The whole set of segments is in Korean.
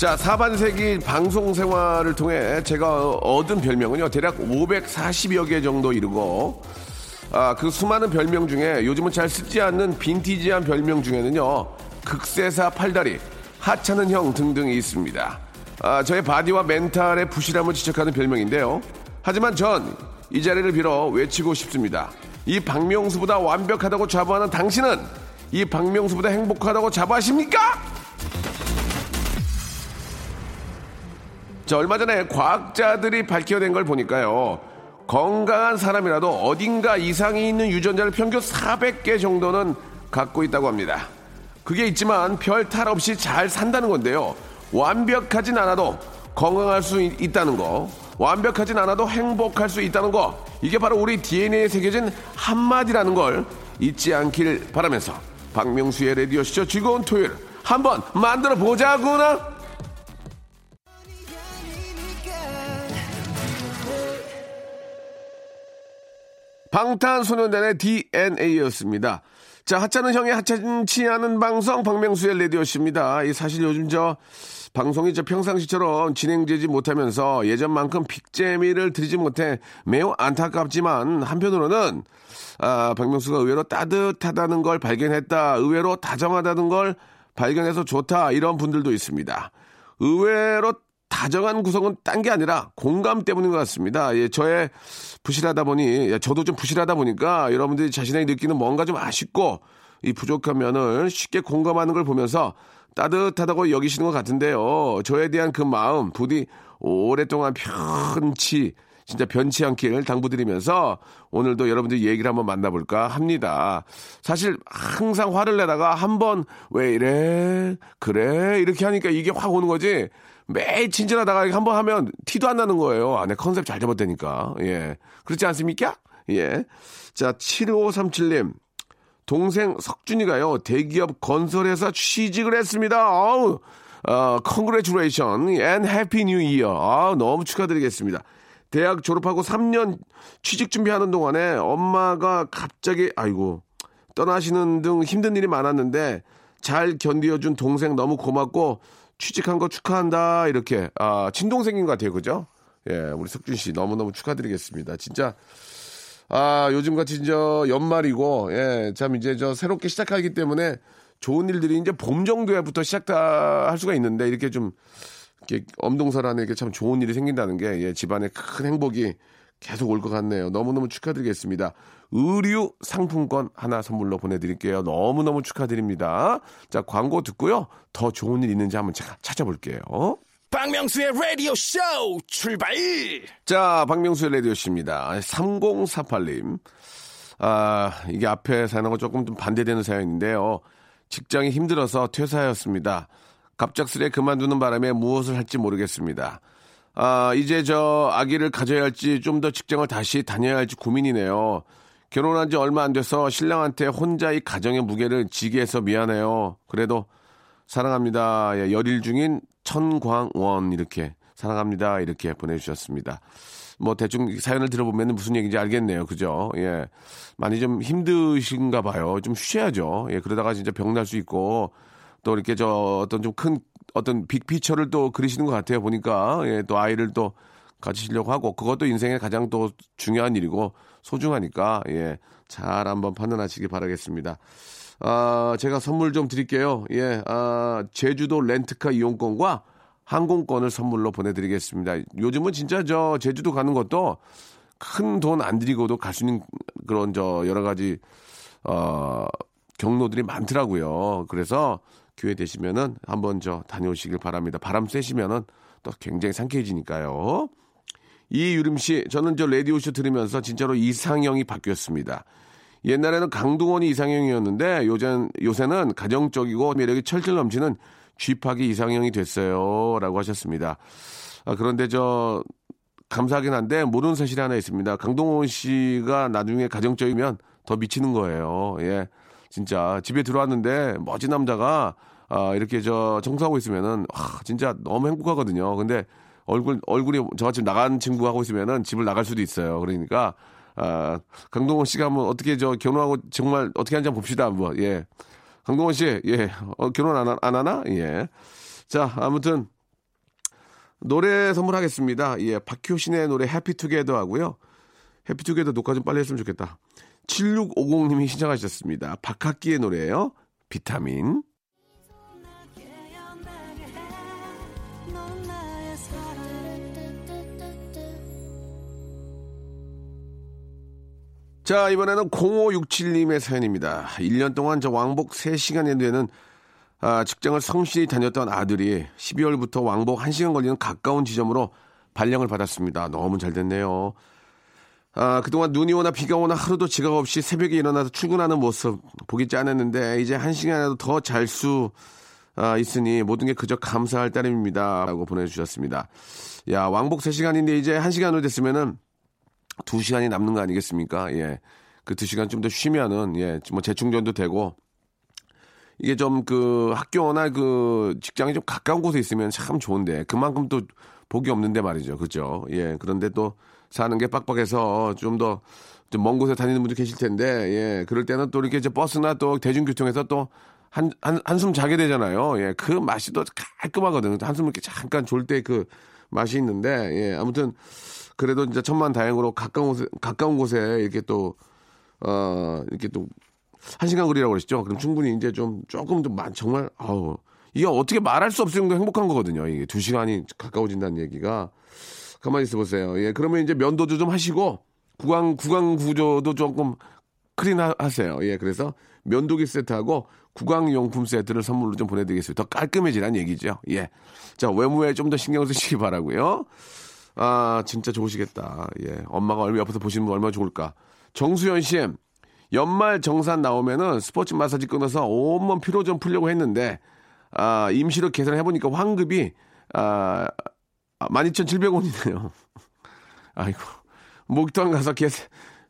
자 사반세기 방송 생활을 통해 제가 얻은 별명은요 대략 540여 개 정도 이르고 아, 그 수많은 별명 중에 요즘은 잘 쓰지 않는 빈티지한 별명 중에는요 극세사 팔다리 하찮은 형 등등이 있습니다. 아, 저의 바디와 멘탈의 부실함을 지적하는 별명인데요. 하지만 전 이 자리를 빌어 외치고 싶습니다. 이 박명수보다 완벽하다고 자부하는 당신은 이 박명수보다 행복하다고 자부하십니까? 자, 얼마 전에 과학자들이 밝혀낸 걸 보니까요. 건강한 사람이라도 어딘가 이상이 있는 유전자를 평균 400개 정도는 갖고 있다고 합니다. 그게 있지만 별 탈 없이 잘 산다는 건데요. 완벽하진 않아도 건강할 수 있- 있다는 거, 완벽하진 않아도 행복할 수 있다는 거, 이게 바로 우리 DNA에 새겨진 한마디라는 걸 잊지 않길 바라면서 박명수의 라디오쇼 즐거운 토요일 한번 만들어 보자구나. 방탄소년단의 DNA였습니다. 자, 하찮은 형의 하찮지 않은 방송 박명수의 라디오씨입니다. 이 사실 요즘 저 방송이 저 평상시처럼 진행되지 못하면서 예전만큼 빅재미를 드리지 못해 매우 안타깝지만 한편으로는 아, 박명수가 의외로 따뜻하다는 걸 발견했다. 의외로 다정하다는 걸 발견해서 좋다. 이런 분들도 있습니다. 의외로 다정한 구성은 딴 게 아니라 공감 때문인 것 같습니다. 예, 저의 부실하다 보니, 예, 저도 좀 부실하다 보니까 여러분들이 자신에게 느끼는 뭔가 좀 아쉽고 이 부족한 면을 쉽게 공감하는 걸 보면서 따뜻하다고 여기시는 것 같은데요. 저에 대한 그 마음, 부디 오랫동안 편치, 진짜 변치 않길 당부드리면서 오늘도 여러분들 얘기를 한번 만나볼까 합니다. 사실 항상 화를 내다가 한 번 왜 이래? 그래? 이렇게 하니까 이게 확 오는 거지. 매일 친절하다가 한번 하면 티도 안 나는 거예요. 아, 내 컨셉 잘 잡았다니까. 예. 그렇지 않습니까? 예. 자, 7537님. 동생 석준이가요, 대기업 건설회사 취직을 했습니다. 아우, 어, congratulation and happy new year. 아 너무 축하드리겠습니다. 대학 졸업하고 3년 취직 준비하는 동안에 엄마가 갑자기, 아이고, 떠나시는 등 힘든 일이 많았는데 잘 견디어준 동생 너무 고맙고 취직한 거 축하한다. 이렇게, 아, 친동생인 것 같아요. 그죠? 예, 우리 석준 씨 너무너무 축하드리겠습니다. 진짜 아, 요즘 같이 저 연말이고, 예, 참 이제 저 새롭게 시작하기 때문에 좋은 일들이 이제 봄 정도에부터 시작할 수가 있는데 이렇게 좀 이렇게 엄동설 안에 이렇게 참 좋은 일이 생긴다는 게 예, 집안에 큰 행복이 계속 올 것 같네요. 너무너무 축하드리겠습니다. 의류 상품권 하나 선물로 보내드릴게요. 너무너무 축하드립니다. 자, 광고 듣고요. 더 좋은 일 있는지 한번 제가 찾아볼게요. 박명수의 Radio Show 출발. 자, 박명수의 라디오씨입니다. 3048님. 아, 이게 앞에 사연하고 조금 좀 반대되는 사연인데요. 직장이 힘들어서 퇴사하였습니다. 갑작스레 그만두는 바람에 무엇을 할지 모르겠습니다. 아, 이제 저 아기를 가져야 할지 좀 더 직장을 다시 다녀야 할지 고민이네요. 결혼한 지 얼마 안 돼서 신랑한테 혼자 이 가정의 무게를 지게 해서 미안해요. 그래도 사랑합니다. 예, 열일 중인 천광원 이렇게 사랑합니다. 이렇게 보내주셨습니다. 뭐 대충 사연을 들어보면 무슨 얘기인지 알겠네요. 그죠? 예. 많이 좀 힘드신가 봐요. 좀 쉬셔야죠. 예. 그러다가 진짜 병날 수 있고 또 이렇게 저 어떤 좀 큰 어떤 빅피처를 또 그리시는 것 같아요. 보니까 예. 또 아이를 또 가지시려고 하고 그것도 인생의 가장 또 중요한 일이고 소중하니까 예. 잘 한번 판단하시기 바라겠습니다. 아, 제가 선물 좀 드릴게요. 예, 아, 제주도 렌트카 이용권과 항공권을 선물로 보내드리겠습니다. 요즘은 진짜 저 제주도 가는 것도 큰 돈 안 들이고도 갈 수 있는 그런 저 여러 가지 어, 경로들이 많더라고요. 그래서 기회 되시면은 한번 저 다녀오시길 바랍니다. 바람 쐬시면은 또 굉장히 상쾌해지니까요. 이유림 씨, 저는 저 라디오쇼 들으면서 진짜로 이상형이 바뀌었습니다. 옛날에는 강동원이 이상형이었는데 요즘, 요새는 가정적이고 매력이 철철 넘치는 쥐파기 이상형이 됐어요. 라고 하셨습니다. 아, 그런데 저, 감사하긴 한데 모르는 사실이 하나 있습니다. 강동원 씨가 나중에 가정적이면 더 미치는 거예요. 예. 진짜 집에 들어왔는데 멋진 남자가 아, 이렇게 저 청소하고 있으면은 아, 진짜 너무 행복하거든요. 근데 얼굴 얼굴이 저같이 나간 친구 하고 있으면은 집을 나갈 수도 있어요. 그러니까 아, 강동원 씨가 한번 어떻게 저 결혼하고 정말 어떻게 하는지 한번 봅시다. 한번 예. 강동원 씨, 예. 어, 결혼 안, 안 하나? 예. 자, 아무튼 노래 선물하겠습니다. 예. 박효신의 노래 해피투게더 하고요. 해피투게더 녹화 좀 빨리 했으면 좋겠다. 7650님이 신청하셨습니다. 박학기의 노래예요. 비타민. 자, 이번에는 0567님의 사연입니다. 1년 동안 저 왕복 3시간이 되는 아, 직장을 성실히 다녔던 아들이 12월부터 왕복 1시간 걸리는 가까운 지점으로 발령을 받았습니다. 너무 잘 됐네요. 아, 그동안 눈이 오나 비가 오나 하루도 지각 없이 새벽에 일어나서 출근하는 모습 보기 짠했는데 이제 한 시간이라도 더 잘수 아, 있으니 모든 게 그저 감사할 따름입니다. 라고 보내주셨습니다. 야, 왕복 3시간인데 이제 1시간으로 됐으면은 2시간이 남는 거 아니겠습니까? 예. 그 2시간 좀 더 쉬면은, 예, 뭐 재충전도 되고, 이게 좀 그 학교나 그 직장이 좀 가까운 곳에 있으면 참 좋은데, 그만큼 또 복이 없는데 말이죠. 그죠? 예. 그런데 또 사는 게 빡빡해서 좀 더 좀 먼 곳에 다니는 분도 계실 텐데, 예. 그럴 때는 또 이렇게 이제 버스나 또 대중교통에서 또 한, 한, 한숨 자게 되잖아요. 예. 그 맛이 또 깔끔하거든요. 한숨 이렇게 잠깐 졸 때 그 맛이 있는데, 예. 아무튼, 그래도 이제 천만 다행으로 가까운 곳에, 가까운 곳에 이렇게 또, 어, 이렇게 또, 한 시간 거리라고 그러시죠? 그럼 충분히 이제 좀, 조금 좀, 많, 정말, 아우, 이게 어떻게 말할 수 없을 정도 행복한 거거든요. 이게 두 시간이 가까워진다는 얘기가. 가만히 있어 보세요. 예, 그러면 이제 면도도 좀 하시고, 구강, 구강 구조도 조금 클린 하세요. 예, 그래서 면도기 세트하고 구강용품 세트를 선물로 좀 보내드리겠습니다. 더 깔끔해지라는 얘기죠. 예. 자, 외모에 좀 더 신경 쓰시기 바라고요 아, 진짜 좋으시겠다. 예. 엄마가 얼마 옆에서 보시는 분 얼마나 좋을까. 정수연 씨, 연말 정산 나오면은 스포츠 마사지 끊어서 온몸 피로 좀 풀려고 했는데, 아, 임시로 계산해보니까 환급이, 아, 12,700원이네요. 아이고. 목돈 가서 계,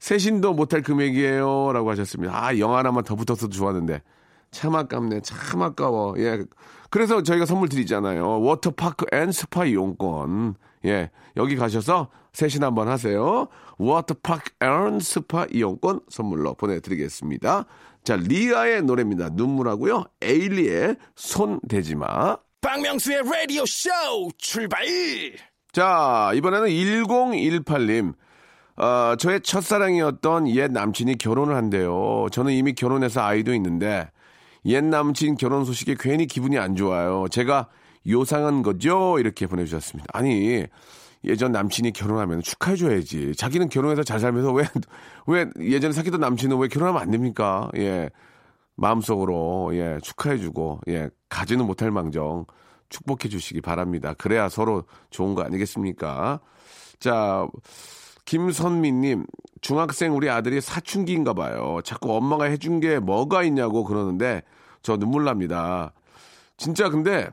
세신도 못할 금액이에요. 라고 하셨습니다. 아, 영 하나만 더 붙었어도 좋았는데. 참 아깝네. 참 아까워. 예. 그래서 저희가 선물 드리잖아요. 워터파크 and 스파 이용권. 예. 여기 가셔서 세신 한번 하세요. 워터파크 and 스파 이용권 선물로 보내드리겠습니다. 자, 리아의 노래입니다. 눈물하고요. 에일리의 손 대지 마. 박명수의 라디오 쇼 출발! 자, 이번에는 1018님. 어, 저의 첫사랑이었던 옛 남친이 결혼을 한대요. 저는 이미 결혼해서 아이도 있는데 옛 남친 결혼 소식에 괜히 기분이 안 좋아요. 제가 요상한 거죠? 이렇게 보내주셨습니다. 아니, 예전 남친이 결혼하면 축하해줘야지. 자기는 결혼해서 잘 살면서 왜, 왜 예전에 사귀던 남친은 왜 결혼하면 안 됩니까? 예. 마음속으로, 예, 축하해주고, 예, 가지는 못할 망정 축복해 주시기 바랍니다. 그래야 서로 좋은 거 아니겠습니까? 자, 김선미님, 중학생 우리 아들이 사춘기인가 봐요. 자꾸 엄마가 해준 게 뭐가 있냐고 그러는데 저 눈물 납니다. 진짜 근데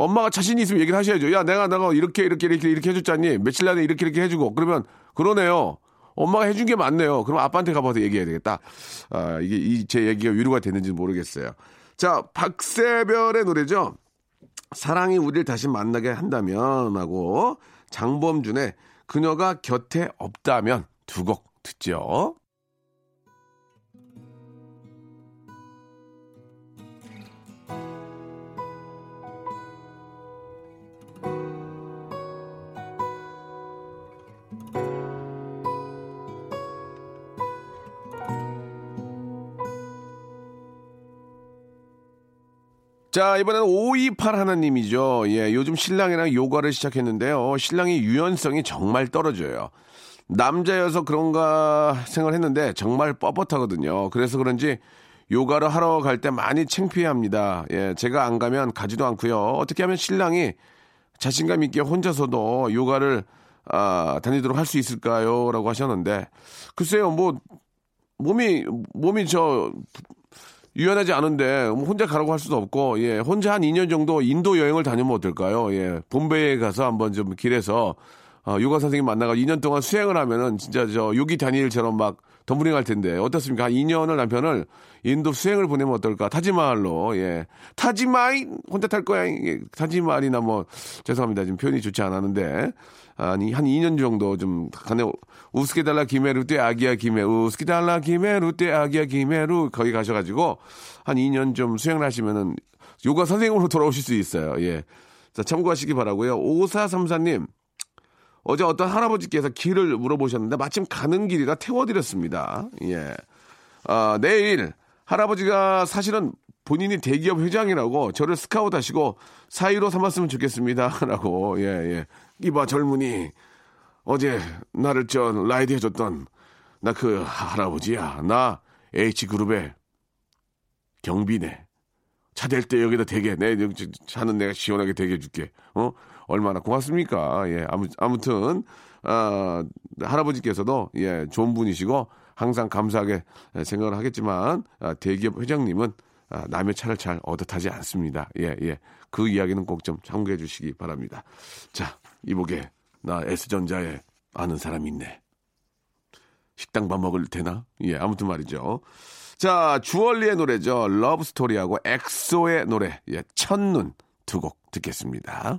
엄마가 자신이 있으면 얘기를 하셔야죠. 야, 내가, 내가 이렇게, 이렇게, 이렇게, 이렇게 해줬잖니. 며칠 전에 이렇게, 이렇게 해주고. 그러면, 그러네요. 엄마가 해준 게 맞네요. 그럼 아빠한테 가봐서 얘기해야 되겠다. 아, 이게, 이, 제 얘기가 위로가 됐는지 모르겠어요. 자, 박세별의 노래죠. 사랑이 우리를 다시 만나게 한다면 하고 장범준의 그녀가 곁에 없다면 두 곡 듣죠. 자, 이번에는 528 하나님이죠. 예, 요즘 신랑이랑 요가를 시작했는데요. 신랑이 유연성이 정말 떨어져요. 남자여서 그런가 생각했는데 정말 뻣뻣하거든요. 그래서 그런지 요가를 하러 갈 때 많이 창피해 합니다. 예, 제가 안 가면 가지도 않고요. 어떻게 하면 신랑이 자신감 있게 혼자서도 요가를 아, 다니도록 할 수 있을까요? 라고 하셨는데 글쎄요, 뭐 몸이 몸이 저 유연하지 않은데 뭐 혼자 가라고 할 수도 없고 예 혼자 한 2년 정도 인도 여행을 다니면 어떨까요? 예 봄베이에 가서 한번 좀 길에서 어, 요가 선생님 만나가 2년 동안 수행을 하면은 진짜 저 요기 다니엘처럼 막 덤블링 할 텐데 어떻습니까? 한 2년을 남편을 인도 수행을 보내면 어떨까? 타지마할로 예 타지마이 혼자 탈 거야 예, 타지마할이나 뭐 죄송합니다 지금 표현이 좋지 않았는데 아니 한 2년 정도 좀 간에 우스케 달라 기메루 때 아기야 기메 우스케 달라 기메루 때 아기야 기메루 거기 가셔가지고 한 2년 좀 수행을 하시면은 요가 선생님으로 돌아오실 수 있어요. 예. 자 참고하시기 바라고요. 5434님 어제 어떤 할아버지께서 길을 물어보셨는데 마침 가는 길이라 태워드렸습니다. 예. 아, 내일 할아버지가 사실은 본인이 대기업 회장이라고 저를 스카우트 하시고 사이로 삼았으면 좋겠습니다. 라고, 예, 예. 이봐, 젊은이. 어제 나를 저 라이드 해줬던 나 그 할아버지야. 나 H그룹의 경비네. 차 댈 때 여기다 대게. 내 차는 내가 시원하게 대게 해줄게. 어? 얼마나 고맙습니까? 예, 아무, 아무튼, 아, 할아버지께서도, 예, 좋은 분이시고, 항상 감사하게 생각을 하겠지만, 아, 대기업 회장님은, 아, 남의 차를 잘 얻어 타지 않습니다. 예, 예. 그 이야기는 꼭 좀 참고해 주시기 바랍니다. 자, 이보게, 나 S전자에 아는 사람이 있네. 식당 밥 먹을 테나? 예, 아무튼 말이죠. 자, 주얼리의 노래죠. 러브스토리하고 엑소의 노래, 예, 첫눈 두 곡 듣겠습니다.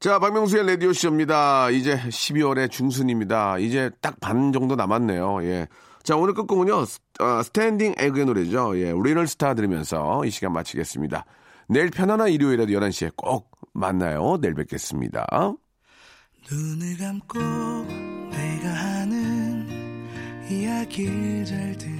자, 박명수의 라디오 쇼입니다. 이제 12월의 중순입니다. 이제 딱 반 정도 남았네요. 예. 자, 오늘 끝곡은요, 어, 스탠딩 에그의 노래죠. 예, Little Star 들으면서 이 시간 마치겠습니다. 내일 편안한 일요일에도 11시에 꼭 만나요. 내일 뵙겠습니다. 눈을 감고 내가 하는 이야기를 잘 듣.